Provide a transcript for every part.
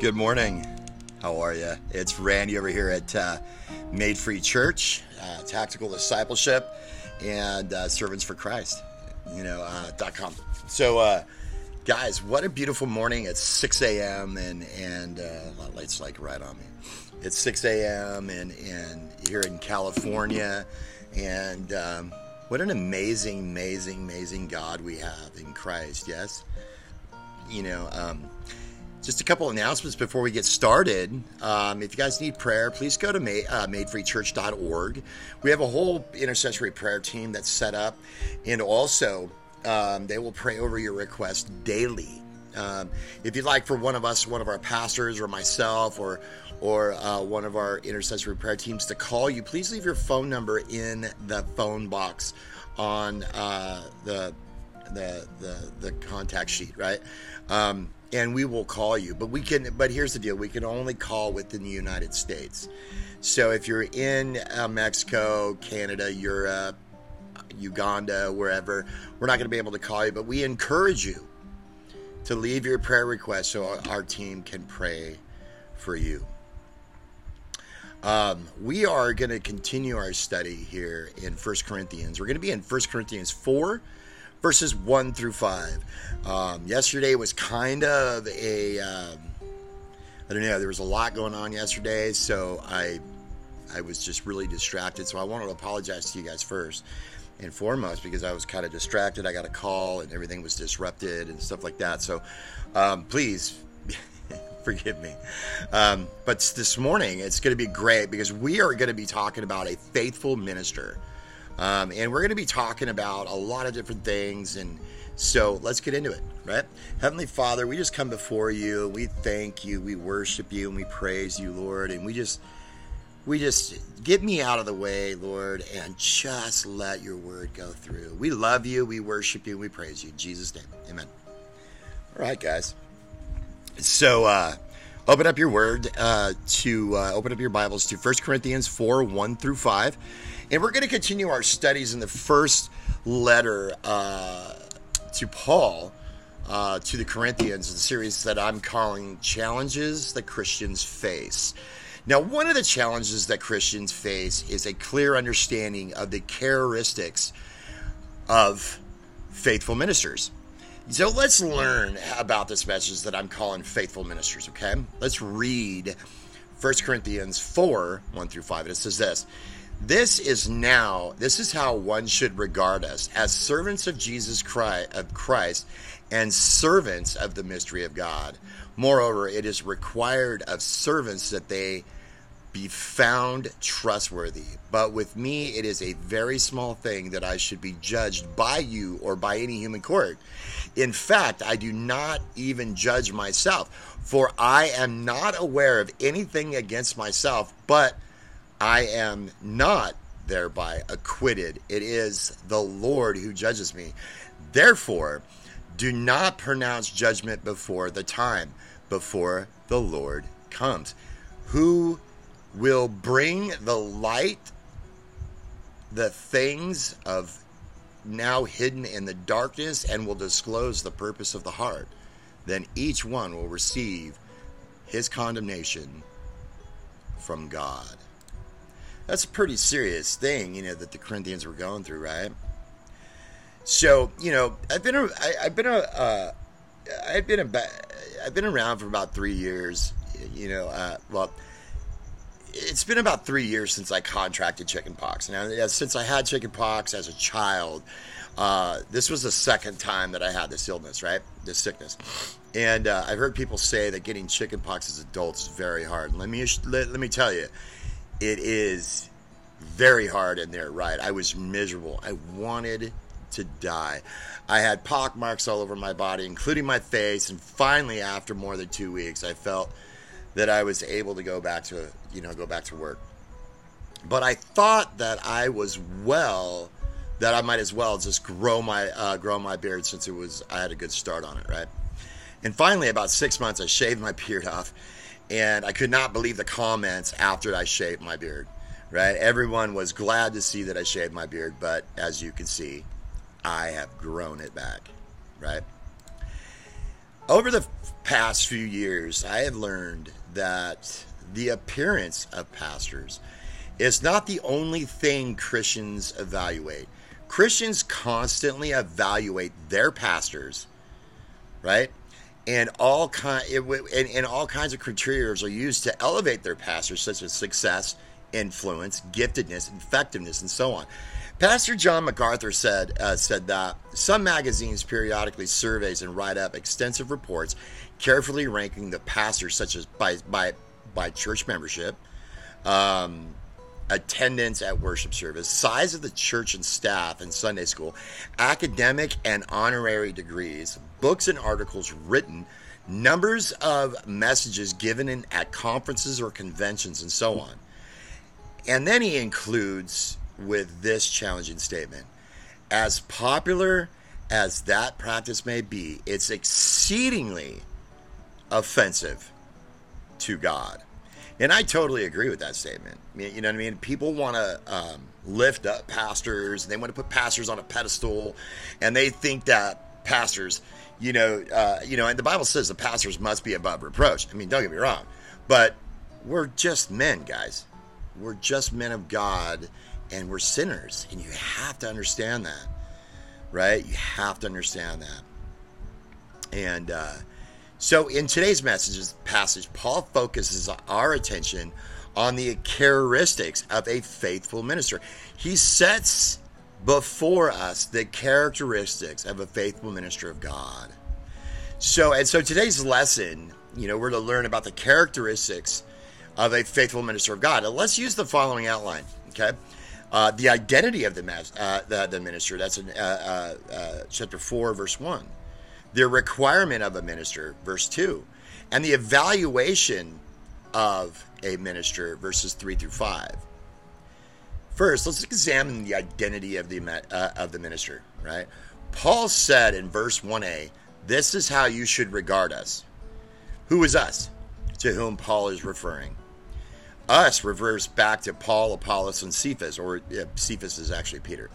Good morning. How are you? It's Randy over here at uh, Made Free Church, uh, Tactical Discipleship, and uh, Servants for Christ. You know, uh, dot com. So, uh, guys, what a beautiful morning! It's 6 a.m. and and uh, a lights like right on me. It's 6 a.m. and and here in California, and um, what an amazing, amazing, amazing God we have in Christ. Yes, you know. Um, just a couple announcements before we get started. Um, if you guys need prayer, please go to ma- uh, madefreechurch.org. We have a whole intercessory prayer team that's set up, and also um, they will pray over your request daily. Um, if you'd like for one of us, one of our pastors, or myself, or or uh, one of our intercessory prayer teams to call you, please leave your phone number in the phone box on uh, the, the the the contact sheet, right? Um, and we will call you. But we can. But here's the deal: we can only call within the United States. So if you're in uh, Mexico, Canada, Europe, Uganda, wherever, we're not going to be able to call you. But we encourage you to leave your prayer request so our, team can pray for you. Um, we are going to continue our study here in First Corinthians. We're going to be in First Corinthians 4 verses 1 through 5. Um, yesterday was kind of a, um, I don't know, there was a lot going on yesterday, so I, I was just really distracted. So I wanted to apologize to you guys first and foremost because I was kind of distracted. I got a call and everything was disrupted and stuff like that. So um, please forgive me. Um, but this morning it's going to be great because we are going to be talking about a faithful minister. Um, and we're going to be talking about a lot of different things. And so let's get into it, right? Heavenly Father, we just come before you. We thank you. We worship you and we praise you, Lord. And we just, we just get me out of the way, Lord, and just let your word go through. We love you. We worship you. We praise you. In Jesus' name. Amen. All right, guys. So, uh, open up your word uh, to uh, open up your Bibles to 1 Corinthians 4 1 through 5. And we're going to continue our studies in the first letter uh, to Paul uh, to the Corinthians, the series that I'm calling Challenges That Christians Face. Now, one of the challenges that Christians face is a clear understanding of the characteristics of faithful ministers. So let's learn about this message that I'm calling faithful ministers, okay? Let's read 1 Corinthians 4 1 through 5. And it says this this is now, this is how one should regard us as servants of Jesus Christ, of Christ and servants of the mystery of God. Moreover, it is required of servants that they be found trustworthy. But with me, it is a very small thing that I should be judged by you or by any human court. In fact, I do not even judge myself, for I am not aware of anything against myself, but I am not thereby acquitted. It is the Lord who judges me. Therefore, do not pronounce judgment before the time, before the Lord comes, who will bring the light, the things of now hidden in the darkness, and will disclose the purpose of the heart. Then each one will receive his condemnation from God that's a pretty serious thing, you know, that the Corinthians were going through, right? So, you know, I've been a, I, I've been a, uh, I've been a, I've been around for about three years. You know, uh, well, it's been about three years since I contracted chickenpox. Now, since I had chickenpox as a child, uh, this was the second time that I had this illness, right? This sickness. And uh, I've heard people say that getting chickenpox as adults is very hard. Let me let, let me tell you, it is very hard in there, right? I was miserable. I wanted to die. I had pock marks all over my body, including my face, and finally, after more than two weeks, I felt that I was able to go back to, you know, go back to work. But I thought that I was well, that I might as well just grow my uh, grow my beard since it was I had a good start on it, right? And finally, about six months, I shaved my beard off and I could not believe the comments after I shaved my beard. Right? Everyone was glad to see that I shaved my beard, but as you can see, I have grown it back. Right? over the past few years, I have learned that the appearance of pastors is not the only thing Christians evaluate. Christians constantly evaluate their pastors, right? And all kind and, and all kinds of criteria are used to elevate their pastors, such as success, influence, giftedness, effectiveness, and so on. Pastor John MacArthur said uh, said that some magazines periodically surveys and write up extensive reports, carefully ranking the pastors such as by by by church membership, um, attendance at worship service, size of the church and staff and Sunday school, academic and honorary degrees, books and articles written, numbers of messages given in, at conferences or conventions, and so on. And then he includes with this challenging statement As popular as that practice may be, it's exceedingly offensive to God. And I totally agree with that statement. You know what I mean? People want to um, lift up pastors, they want to put pastors on a pedestal, and they think that pastors, you know, uh, you know, and the Bible says the pastors must be above reproach. I mean, don't get me wrong, but we're just men, guys. We're just men of God, and we're sinners, and you have to understand that, right? You have to understand that, and. Uh, so, in today's message passage, Paul focuses our attention on the characteristics of a faithful minister. He sets before us the characteristics of a faithful minister of God. So, and so today's lesson, you know, we're to learn about the characteristics of a faithful minister of God. let's use the following outline, okay? Uh, the identity of the, uh, the, the, minister, that's in uh, uh, uh chapter 4, verse 1 the requirement of a minister, verse 2, and the evaluation of a minister, verses 3 through 5. First, let's examine the identity of the, uh, of the minister, right? Paul said in verse 1a, This is how you should regard us. Who is us? To whom Paul is referring. Us refers back to Paul, Apollos, and Cephas, or uh, Cephas is actually Peter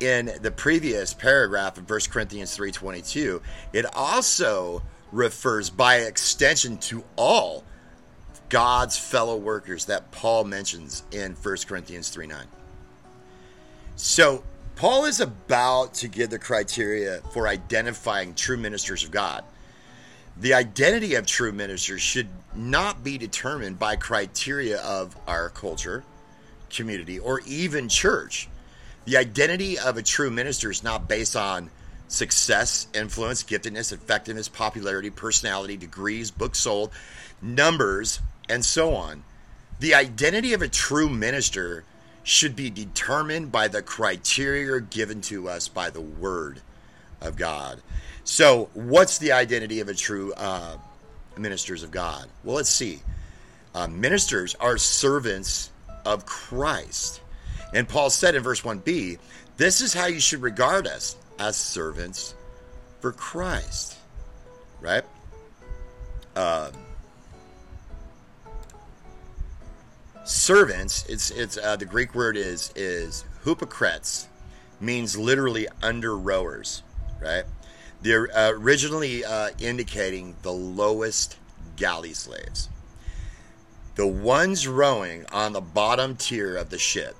in the previous paragraph of 1 Corinthians 3:22, it also refers by extension to all God's fellow workers that Paul mentions in 1 Corinthians 3:9. So, Paul is about to give the criteria for identifying true ministers of God. The identity of true ministers should not be determined by criteria of our culture, community, or even church the identity of a true minister is not based on success, influence, giftedness, effectiveness, popularity, personality, degrees, books sold, numbers, and so on. The identity of a true minister should be determined by the criteria given to us by the Word of God. So, what's the identity of a true uh, ministers of God? Well, let's see. Uh, ministers are servants of Christ. And Paul said in verse 1b, This is how you should regard us as servants for Christ. Right? Um, servants, it's it's uh, the Greek word is is hupokretes, means literally under rowers, right? They're uh, originally uh, indicating the lowest galley slaves, the ones rowing on the bottom tier of the ship.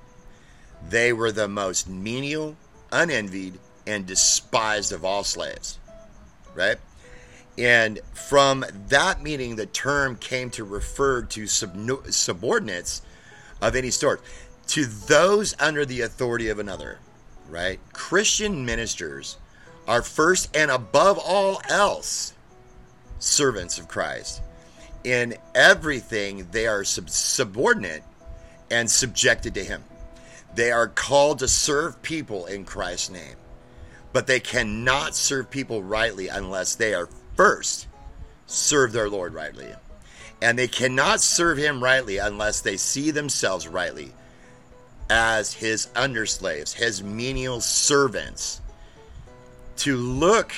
They were the most menial, unenvied, and despised of all slaves. Right? And from that meaning, the term came to refer to sub- subordinates of any sort, to those under the authority of another. Right? Christian ministers are first and above all else servants of Christ. In everything, they are sub- subordinate and subjected to Him. They are called to serve people in Christ's name, but they cannot serve people rightly unless they are first serve their Lord rightly. And they cannot serve him rightly unless they see themselves rightly as his underslaves, his menial servants. To look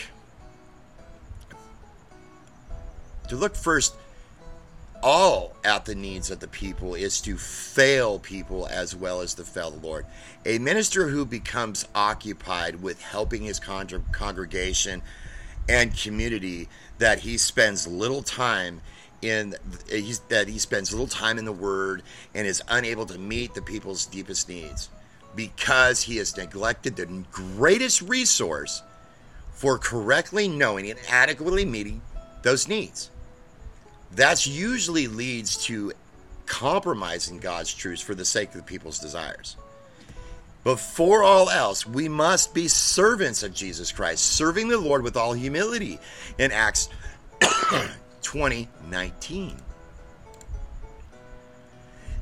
to look first all at the needs of the people is to fail people as well as to fail the Lord. A minister who becomes occupied with helping his con- congregation and community that he spends little time in eh, he's, that he spends little time in the word and is unable to meet the people's deepest needs because he has neglected the greatest resource for correctly knowing and adequately meeting those needs. That usually leads to compromising God's truths for the sake of the people's desires. Before all else, we must be servants of Jesus Christ, serving the Lord with all humility in Acts 20 19.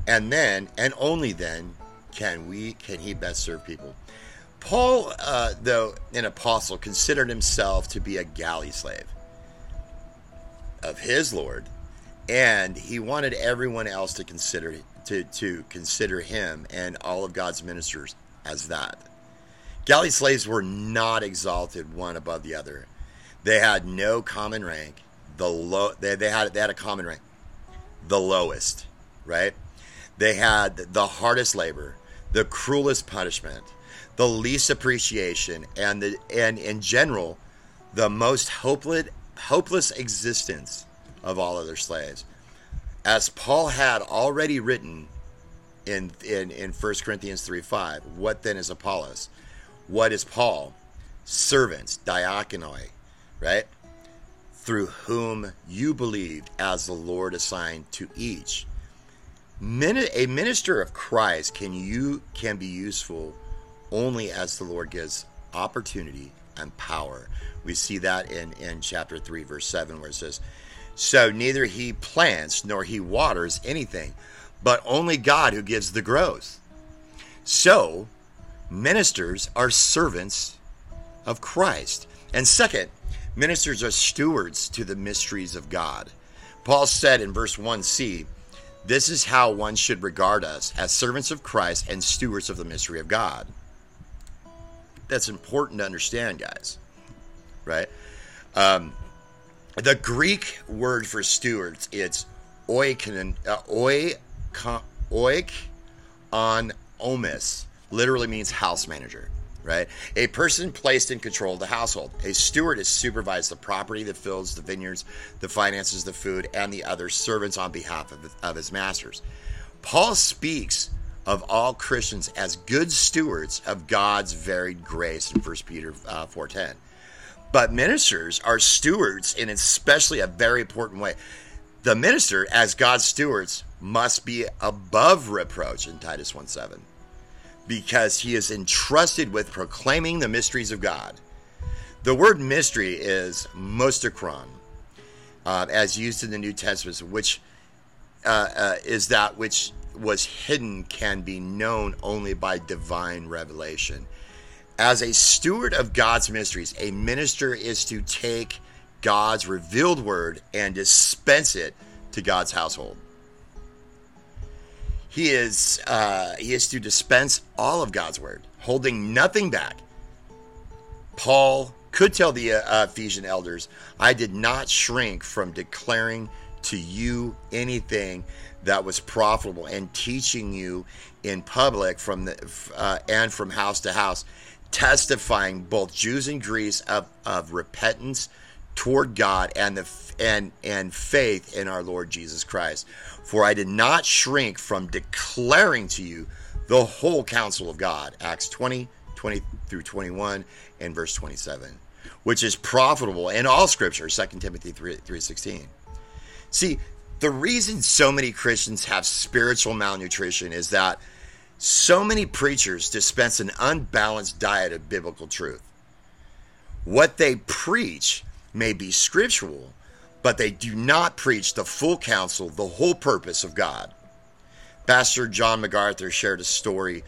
And then, and only then, can we can he best serve people. Paul, uh, though an apostle, considered himself to be a galley slave of his Lord, and he wanted everyone else to consider to, to consider him and all of God's ministers as that. Galley slaves were not exalted one above the other. They had no common rank. The low they, they had they had a common rank. The lowest, right? They had the hardest labor, the cruelest punishment, the least appreciation, and the and in general, the most hopeless hopeless existence of all other slaves. As Paul had already written in in, in 1 Corinthians 3 5, what then is Apollos? What is Paul? Servants, diakonoi, right? Through whom you believed as the Lord assigned to each. A minister of Christ can you can be useful only as the Lord gives opportunity and power. We see that in, in chapter 3, verse 7, where it says, So neither he plants nor he waters anything, but only God who gives the growth. So, ministers are servants of Christ. And second, ministers are stewards to the mysteries of God. Paul said in verse 1c, This is how one should regard us as servants of Christ and stewards of the mystery of God. That's important to understand, guys. Right? Um, the Greek word for stewards, it's oikonon, uh, oik on omis, literally means house manager right? A person placed in control of the household. A steward is supervised the property, the fields, the vineyards, the finances, the food, and the other servants on behalf of, of his masters. Paul speaks of all Christians as good stewards of God's varied grace in 1 Peter uh, 4.10. But ministers are stewards in especially a very important way. The minister, as God's stewards, must be above reproach in Titus 1 7 because he is entrusted with proclaiming the mysteries of God. The word mystery is mostikron, uh, as used in the New Testament, which uh, uh, is that which was hidden can be known only by divine revelation. As a steward of God's mysteries, a minister is to take God's revealed word and dispense it to God's household. He is uh, he is to dispense all of God's word, holding nothing back. Paul could tell the uh, Ephesian elders, "I did not shrink from declaring to you anything that was profitable and teaching you in public from the uh, and from house to house, testifying both Jews and Greeks of, of repentance toward God and the and and faith in our Lord Jesus Christ. For I did not shrink from declaring to you the whole counsel of God. Acts 20, 20 through 21 and verse 27, which is profitable in all scripture, 2 Timothy 3, 3.16. See, the reason so many Christians have spiritual malnutrition is that so many preachers dispense an unbalanced diet of biblical truth. What they preach may be scriptural, but they do not preach the full counsel, the whole purpose of God. Pastor John MacArthur shared a story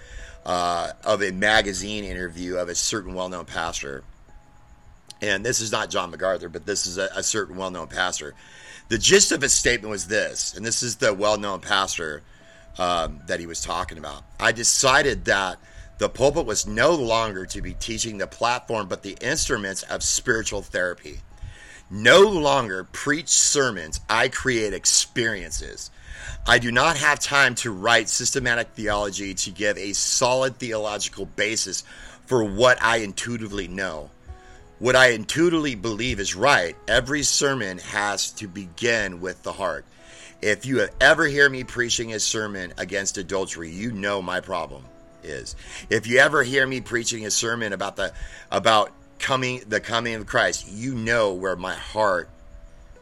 uh, of a magazine interview of a certain well known pastor. And this is not John MacArthur, but this is a, a certain well known pastor. The gist of his statement was this, and this is the well known pastor um, that he was talking about. I decided that the pulpit was no longer to be teaching the platform, but the instruments of spiritual therapy. No longer preach sermons, I create experiences. I do not have time to write systematic theology to give a solid theological basis for what I intuitively know. what I intuitively believe is right, every sermon has to begin with the heart. If you have ever hear me preaching a sermon against adultery, you know my problem is. If you ever hear me preaching a sermon about the about coming the coming of Christ, you know where my heart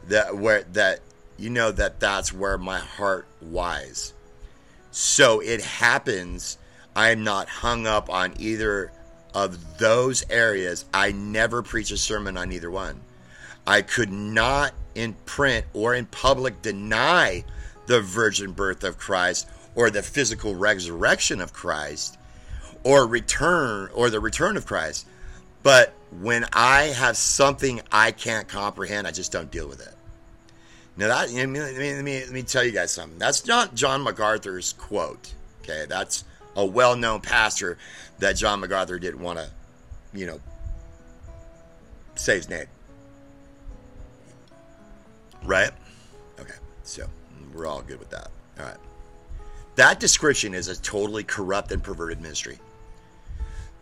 that where that you know that that's where my heart lies. So it happens I'm not hung up on either of those areas. I never preach a sermon on either one. I could not in print or in public deny the virgin birth of Christ or the physical resurrection of Christ or return or the return of Christ. But when I have something I can't comprehend, I just don't deal with it. Now that let me, let me, let me, tell you guys something. That's not John MacArthur's quote. Okay, that's a well-known pastor that John MacArthur didn't want to, you know, say his name. Right? Okay, so we're all good with that. All right. That description is a totally corrupt and perverted ministry.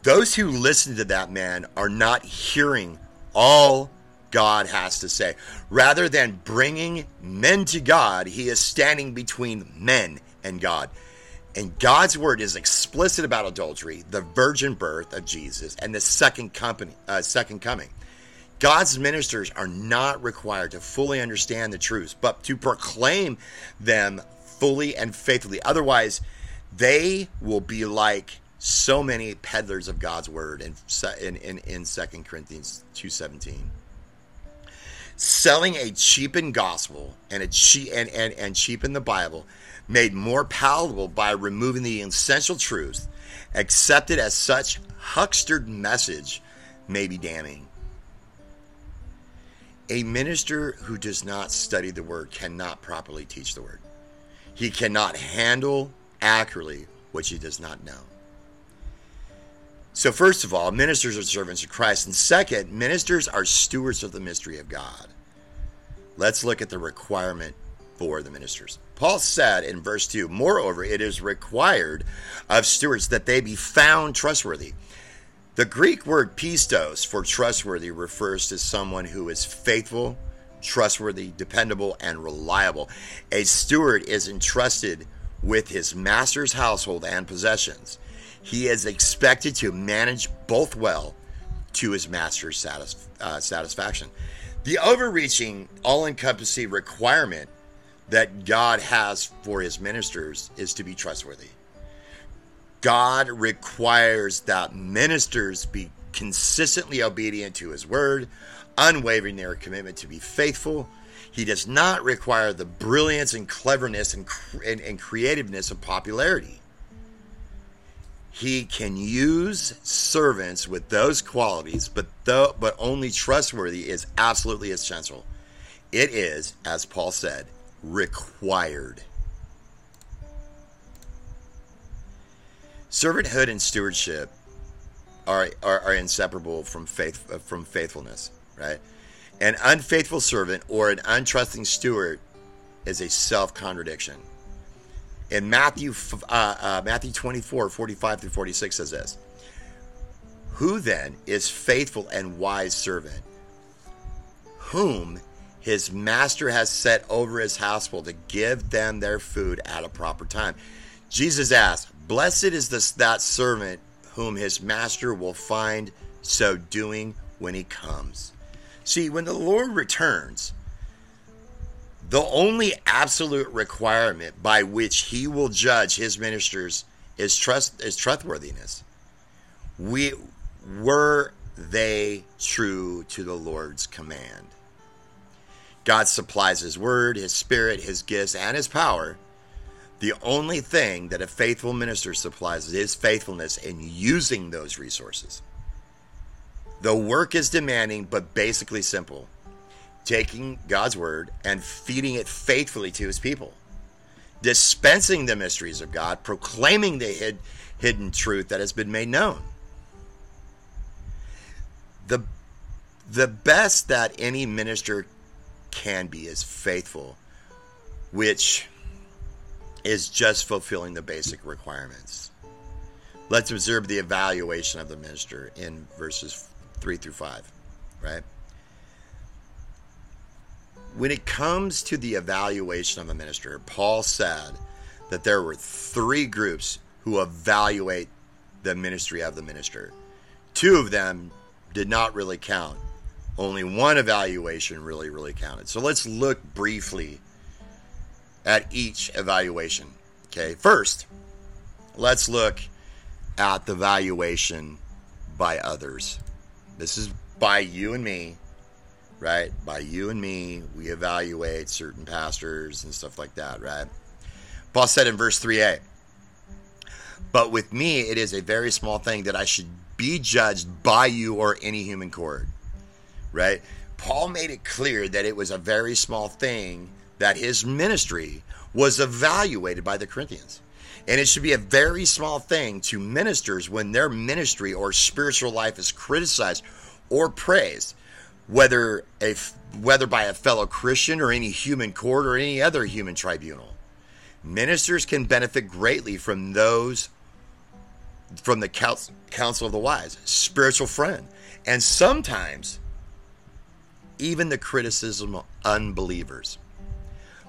Those who listen to that man are not hearing all God has to say. Rather than bringing men to God, he is standing between men and God. And God's word is explicit about adultery, the virgin birth of Jesus, and the second company, uh, second coming. God's ministers are not required to fully understand the truths, but to proclaim them fully and faithfully. Otherwise, they will be like so many peddlers of God's word in in in, in 2 Corinthians 2:17. Selling a cheapened gospel and a and, and, and the Bible made more palatable by removing the essential truth, accepted as such huckstered message may be damning. A minister who does not study the word cannot properly teach the word. He cannot handle accurately what he does not know. So, first of all, ministers are servants of Christ. And second, ministers are stewards of the mystery of God. Let's look at the requirement for the ministers. Paul said in verse 2 Moreover, it is required of stewards that they be found trustworthy. The Greek word pistos for trustworthy refers to someone who is faithful, trustworthy, dependable, and reliable. A steward is entrusted with his master's household and possessions. He is expected to manage both well to his master's uh, satisfaction. The overreaching, all encompassing requirement that God has for his ministers is to be trustworthy. God requires that ministers be consistently obedient to his word, unwavering their commitment to be faithful. He does not require the brilliance and cleverness and, and, and creativeness of popularity. He can use servants with those qualities, but though, but only trustworthy is absolutely essential. It is, as Paul said, required. Servanthood and stewardship are, are, are inseparable from faith uh, from faithfulness, right? An unfaithful servant or an untrusting steward is a self contradiction. In Matthew uh, uh, Matthew 24, 45 through 46 says this Who then is faithful and wise servant, whom his master has set over his household to give them their food at a proper time. Jesus asked, Blessed is this, that servant whom his master will find so doing when he comes. See, when the Lord returns, the only absolute requirement by which he will judge his ministers is trust is trustworthiness. We were they true to the Lord's command. God supplies His Word, His Spirit, His gifts, and His power. The only thing that a faithful minister supplies is faithfulness in using those resources. The work is demanding, but basically simple taking God's Word and feeding it faithfully to His people, dispensing the mysteries of God, proclaiming the hid, hidden truth that has been made known. The, the best that any minister can be is faithful, which is just fulfilling the basic requirements. Let's observe the evaluation of the minister in verses 3 through 5. right? When it comes to the evaluation of a minister, Paul said that there were three groups who evaluate the ministry of the minister. Two of them did not really count. Only one evaluation really, really counted. So let's look briefly at each evaluation. Okay, first, let's look at the valuation by others. This is by you and me, right? By you and me, we evaluate certain pastors and stuff like that, right? Paul said in verse 3a, But with me, it is a very small thing that I should be judged by you or any human court, right? Paul made it clear that it was a very small thing that his ministry was evaluated by the Corinthians. And it should be a very small thing to ministers when their ministry or spiritual life is criticized or praised, whether a whether by a fellow Christian or any human court or any other human tribunal. Ministers can benefit greatly from those from the counsel of the wise, spiritual friend, and sometimes even the criticism of unbelievers.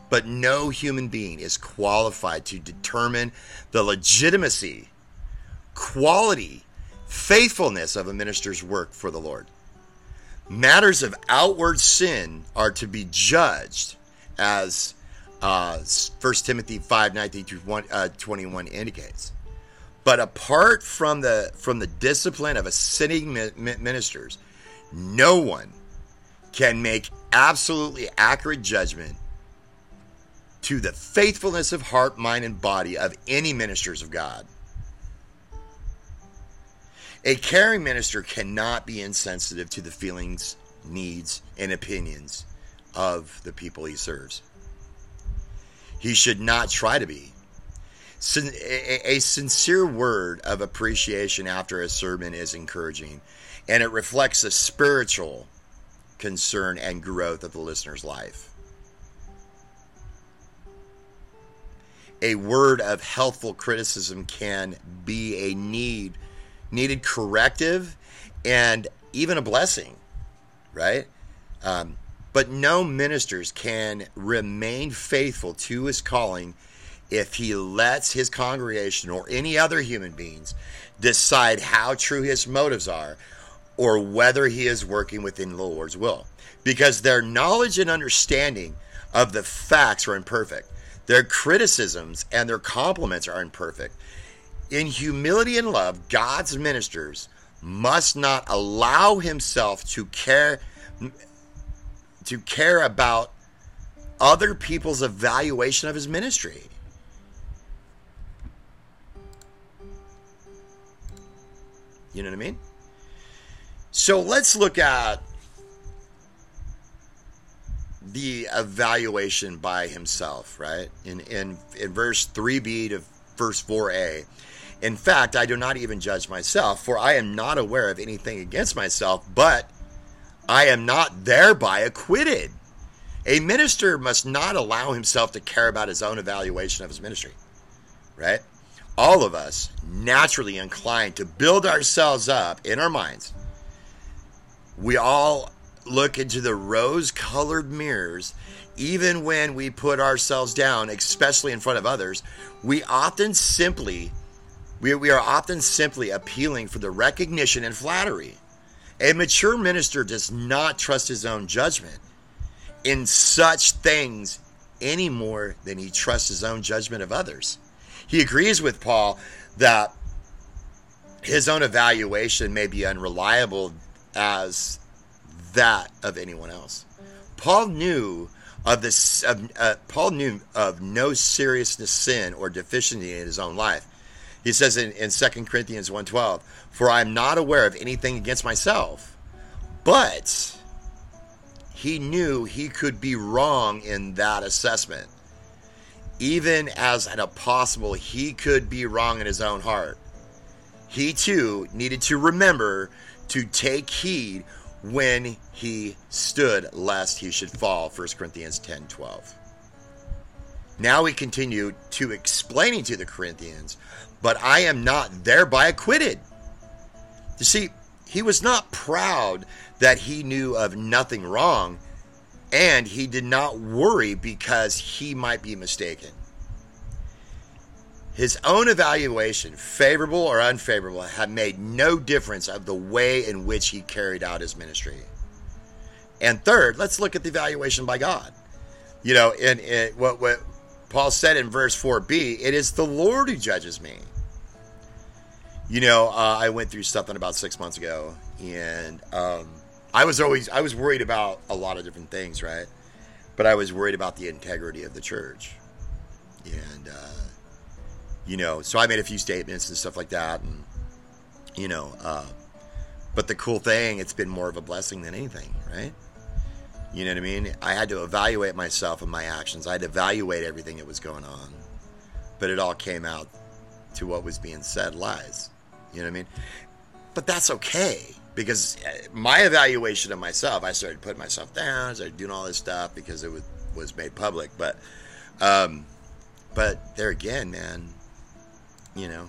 But no human being is qualified to determine the legitimacy, quality, faithfulness of a minister's work for the Lord. Matters of outward sin are to be judged as uh, 1 Timothy 5 19 to uh, 21 indicates. But apart from the from the discipline of a sinning ministers, no one can make absolutely accurate judgment to the faithfulness of heart, mind, and body of any ministers of God. A caring minister cannot be insensitive to the feelings, needs, and opinions of the people he serves. He should not try to be. A sincere word of appreciation after a sermon is encouraging, and it reflects a spiritual concern and growth of the listener's life. A word of helpful criticism can be a need needed corrective and even a blessing right um, but no ministers can remain faithful to his calling if he lets his congregation or any other human beings decide how true his motives are or whether he is working within the Lord's will. Because their knowledge and understanding of the facts are imperfect. Their criticisms and their compliments are imperfect. In humility and love, God's ministers must not allow himself to care to care about other people's evaluation of his ministry. You know what I mean? So let's look at the evaluation by himself, right? In in in verse 3b to verse 4a. In fact, I do not even judge myself, for I am not aware of anything against myself, but I am not thereby acquitted. A minister must not allow himself to care about his own evaluation of his ministry, right? All of us naturally inclined to build ourselves up in our minds. We all look into the rose colored mirrors, even when we put ourselves down, especially in front of others, we often simply we, we are often simply appealing for the recognition and flattery. A mature minister does not trust his own judgment in such things any more than he trusts his own judgment of others. He agrees with Paul that his own evaluation may be unreliable as that of anyone else. Paul knew of this. Of, uh, Paul knew of no seriousness sin or deficiency in his own life. He says in, in 2 Corinthians 1.12, For I am not aware of anything against myself, but he knew he could be wrong in that assessment. Even as an apostle, he could be wrong in his own heart. He too needed to remember to take heed when he stood lest he should fall 1 corinthians 10 12 now we continue to explaining to the corinthians but i am not thereby acquitted you see he was not proud that he knew of nothing wrong, and he did not worry because he might be mistaken. His own evaluation, favorable or unfavorable, had made no difference of the way in which he carried out his ministry. And third, let's look at the evaluation by God. You know, in, in what, what Paul said in verse 4b, it is the Lord who judges me. You know, uh, I went through something about six months ago, and um, I was always I was worried about a lot of different things, right? But I was worried about the integrity of the church, and uh, you know, so I made a few statements and stuff like that, and you know, uh, but the cool thing, it's been more of a blessing than anything, right? You know what I mean? I had to evaluate myself and my actions. I had to evaluate everything that was going on, but it all came out to what was being said lies. You know what I mean? But that's okay because uh, my evaluation of myself, I started putting myself down, I started doing all this stuff because it was was made public. But, um, but there again, man, you know,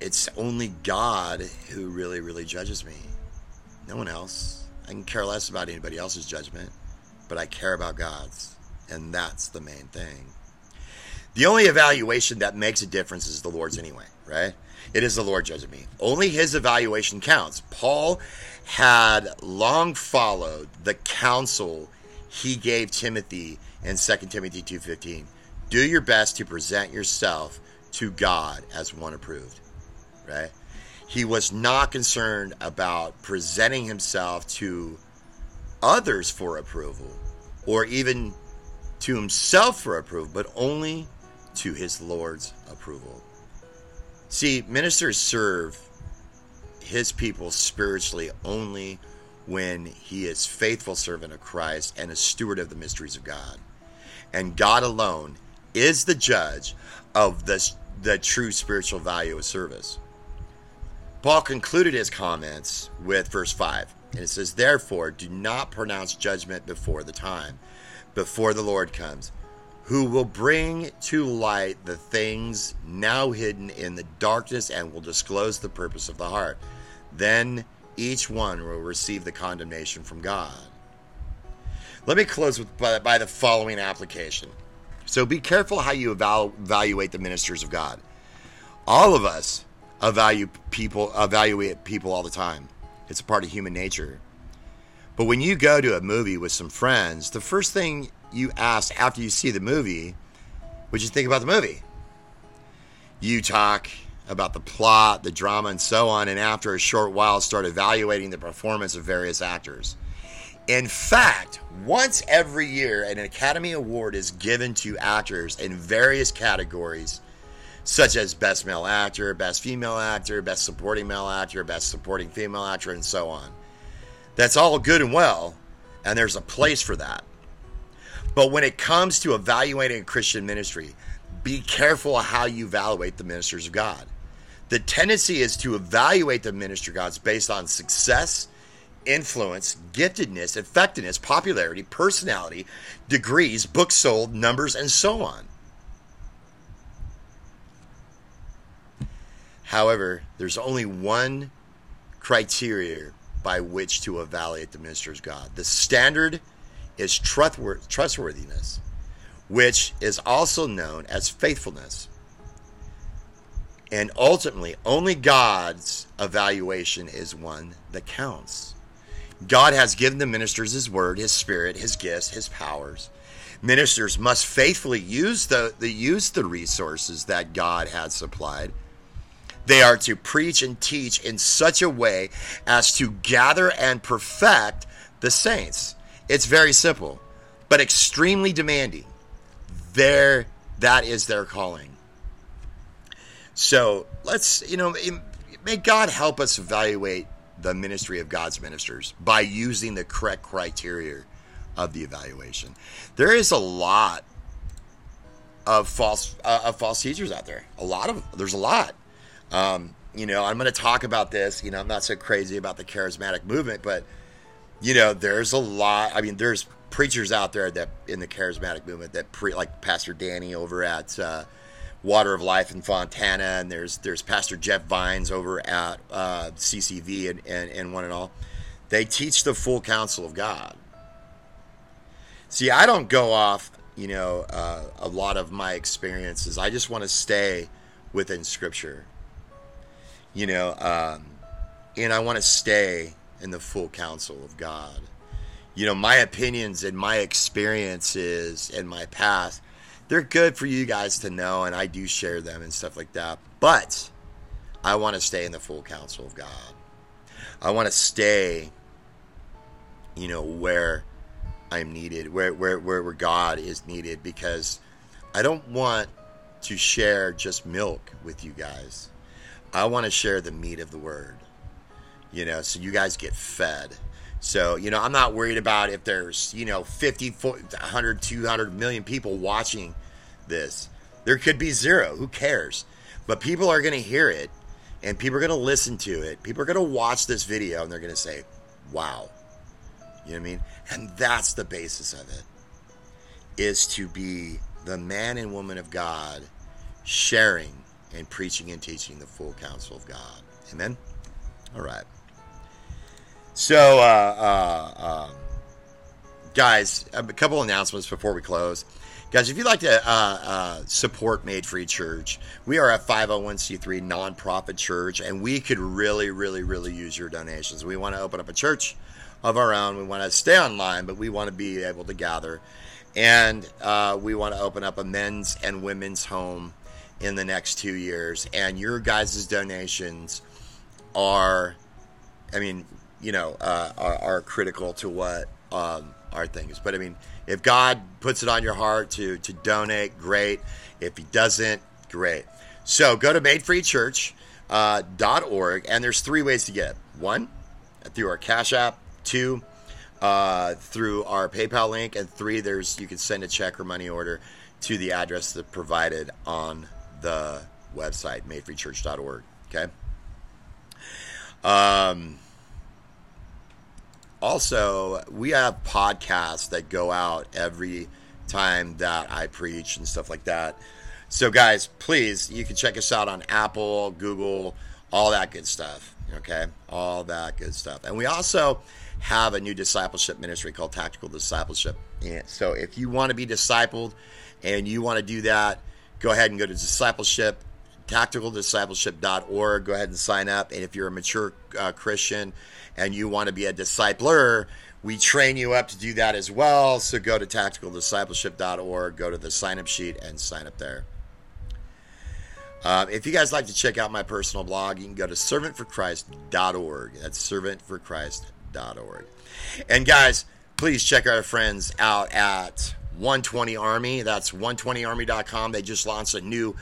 it's only God who really, really judges me. No one else. I can care less about anybody else's judgment, but I care about God's. And that's the main thing. The only evaluation that makes a difference is the Lord's anyway, right? It is the Lord judging me. Only his evaluation counts. Paul had long followed the counsel he gave Timothy in 2 Timothy 2:15 do your best to present yourself to God as one approved, right? He was not concerned about presenting himself to others for approval or even to himself for approval, but only to his Lord's approval. See, ministers serve his people spiritually only when he is faithful servant of Christ and a steward of the mysteries of God. And God alone is the judge of the, the true spiritual value of service. Paul concluded his comments with verse 5, and it says, Therefore, do not pronounce judgment before the time, before the Lord comes, who will bring to light the things now hidden in the darkness and will disclose the purpose of the heart. Then each one will receive the condemnation from God. Let me close with by, by the following application. So be careful how you evalu- evaluate the ministers of God. All of us evaluate people evaluate people all the time. It's a part of human nature. But when you go to a movie with some friends, the first thing you ask after you see the movie, what you think about the movie? You talk about the plot, the drama, and so on, and after a short while, start evaluating the performance of various actors. In fact, once every year, an Academy Award is given to actors in various categories, such as Best Male Actor, Best Female Actor, Best Supporting Male Actor, Best Supporting Female Actor, and so on. That's all good and well, and there's a place for that. But when it comes to evaluating Christian ministry, be careful how you evaluate the ministers of God. The tendency is to evaluate the minister of God's based on success influence, giftedness, effectiveness, popularity, personality, degrees, books sold, numbers, and so on. However, there's only one criteria by which to evaluate the minister's God. The standard is trustworthiness, which is also known as faithfulness. And ultimately, only God's evaluation is one that counts. God has given the ministers His word, His spirit, His gifts, His powers. Ministers must faithfully use the, the use the resources that God has supplied. They are to preach and teach in such a way as to gather and perfect the saints. It's very simple, but extremely demanding. There, that is their calling. So let's, you know, may God help us evaluate the ministry of God's ministers by using the correct criteria of the evaluation. There is a lot of false uh, of false teachers out there. A lot of there's a lot. Um, you know, I'm going to talk about this. You know, I'm not so crazy about the charismatic movement, but you know, there's a lot. I mean, there's preachers out there that in the charismatic movement that pre like Pastor Danny over at uh, Water of Life in Fontana, and there's there's Pastor Jeff Vines over at uh, CCV and, and, and one and all. They teach the full counsel of God. See, I don't go off, you know, uh, a lot of my experiences. I just want to stay within Scripture, you know, um, and I want to stay in the full counsel of God. You know, my opinions and my experiences and my past they're good for you guys to know, and I do share them and stuff like that. But I want to stay in the full counsel of God. I want to stay, you know, where I'm needed, where, where, where, where God is needed, because I don't want to share just milk with you guys. I want to share the meat of the word, you know, so you guys get fed. So, you know, I'm not worried about if there's, you know, 50, 100, 200 million people watching this. There could be zero. Who cares? But people are going to hear it and people are going to listen to it. People are going to watch this video and they're going to say, wow. You know what I mean? And that's the basis of it is to be the man and woman of God sharing and preaching and teaching the full counsel of God. Amen? All right. So, uh, uh, um, guys, a couple announcements before we close. Guys, if you'd like to uh, uh, support Made Free Church, we are a 501c3 nonprofit church, and we could really, really, really use your donations. We want to open up a church of our own. We want to stay online, but we want to be able to gather. And uh, we want to open up a men's and women's home in the next two years. And your guys' donations are, I mean, you know, uh, are, are, critical to what um, our thing is. But I mean, if God puts it on your heart to to donate, great. If He doesn't, great. So go to madefreechurch.org, uh, and there's three ways to get it. One, through our Cash App. Two, uh, through our PayPal link, and three, there's you can send a check or money order to the address that provided on the website, madefreechurch.org. Okay. Um, also, we have podcasts that go out every time that I preach and stuff like that. So, guys, please, you can check us out on Apple, Google, all that good stuff. Okay, all that good stuff. And we also have a new discipleship ministry called Tactical Discipleship. And so, if you want to be discipled and you want to do that, go ahead and go to discipleship tacticaldiscipleship.org. Go ahead and sign up. And if you're a mature uh, Christian and you want to be a discipler, we train you up to do that as well. So go to tacticaldiscipleship.org, go to the sign up sheet, and sign up there. Uh, if you guys like to check out my personal blog, you can go to servantforchrist.org. That's servantforchrist.org. And guys, please check our friends out at 120 Army. That's 120army.com. They just launched a new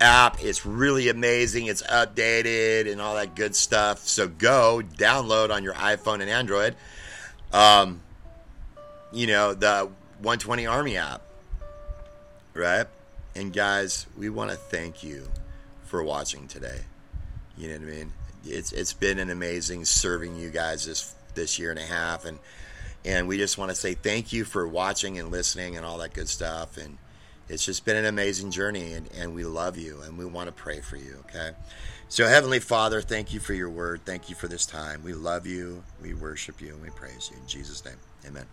app. It's really amazing. It's updated and all that good stuff. So go download on your iPhone and Android. Um, you know the 120 Army app, right? And guys, we want to thank you for watching today. You know what I mean? It's it's been an amazing serving you guys this this year and a half, and and we just want to say thank you for watching and listening and all that good stuff. And it's just been an amazing journey and, and we love you and we want to pray for you okay? So heavenly father thank you for your word. Thank you for this time. We love you. We worship you and we praise you. In jesus name amen.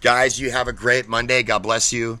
Guys you have a great monday. God bless you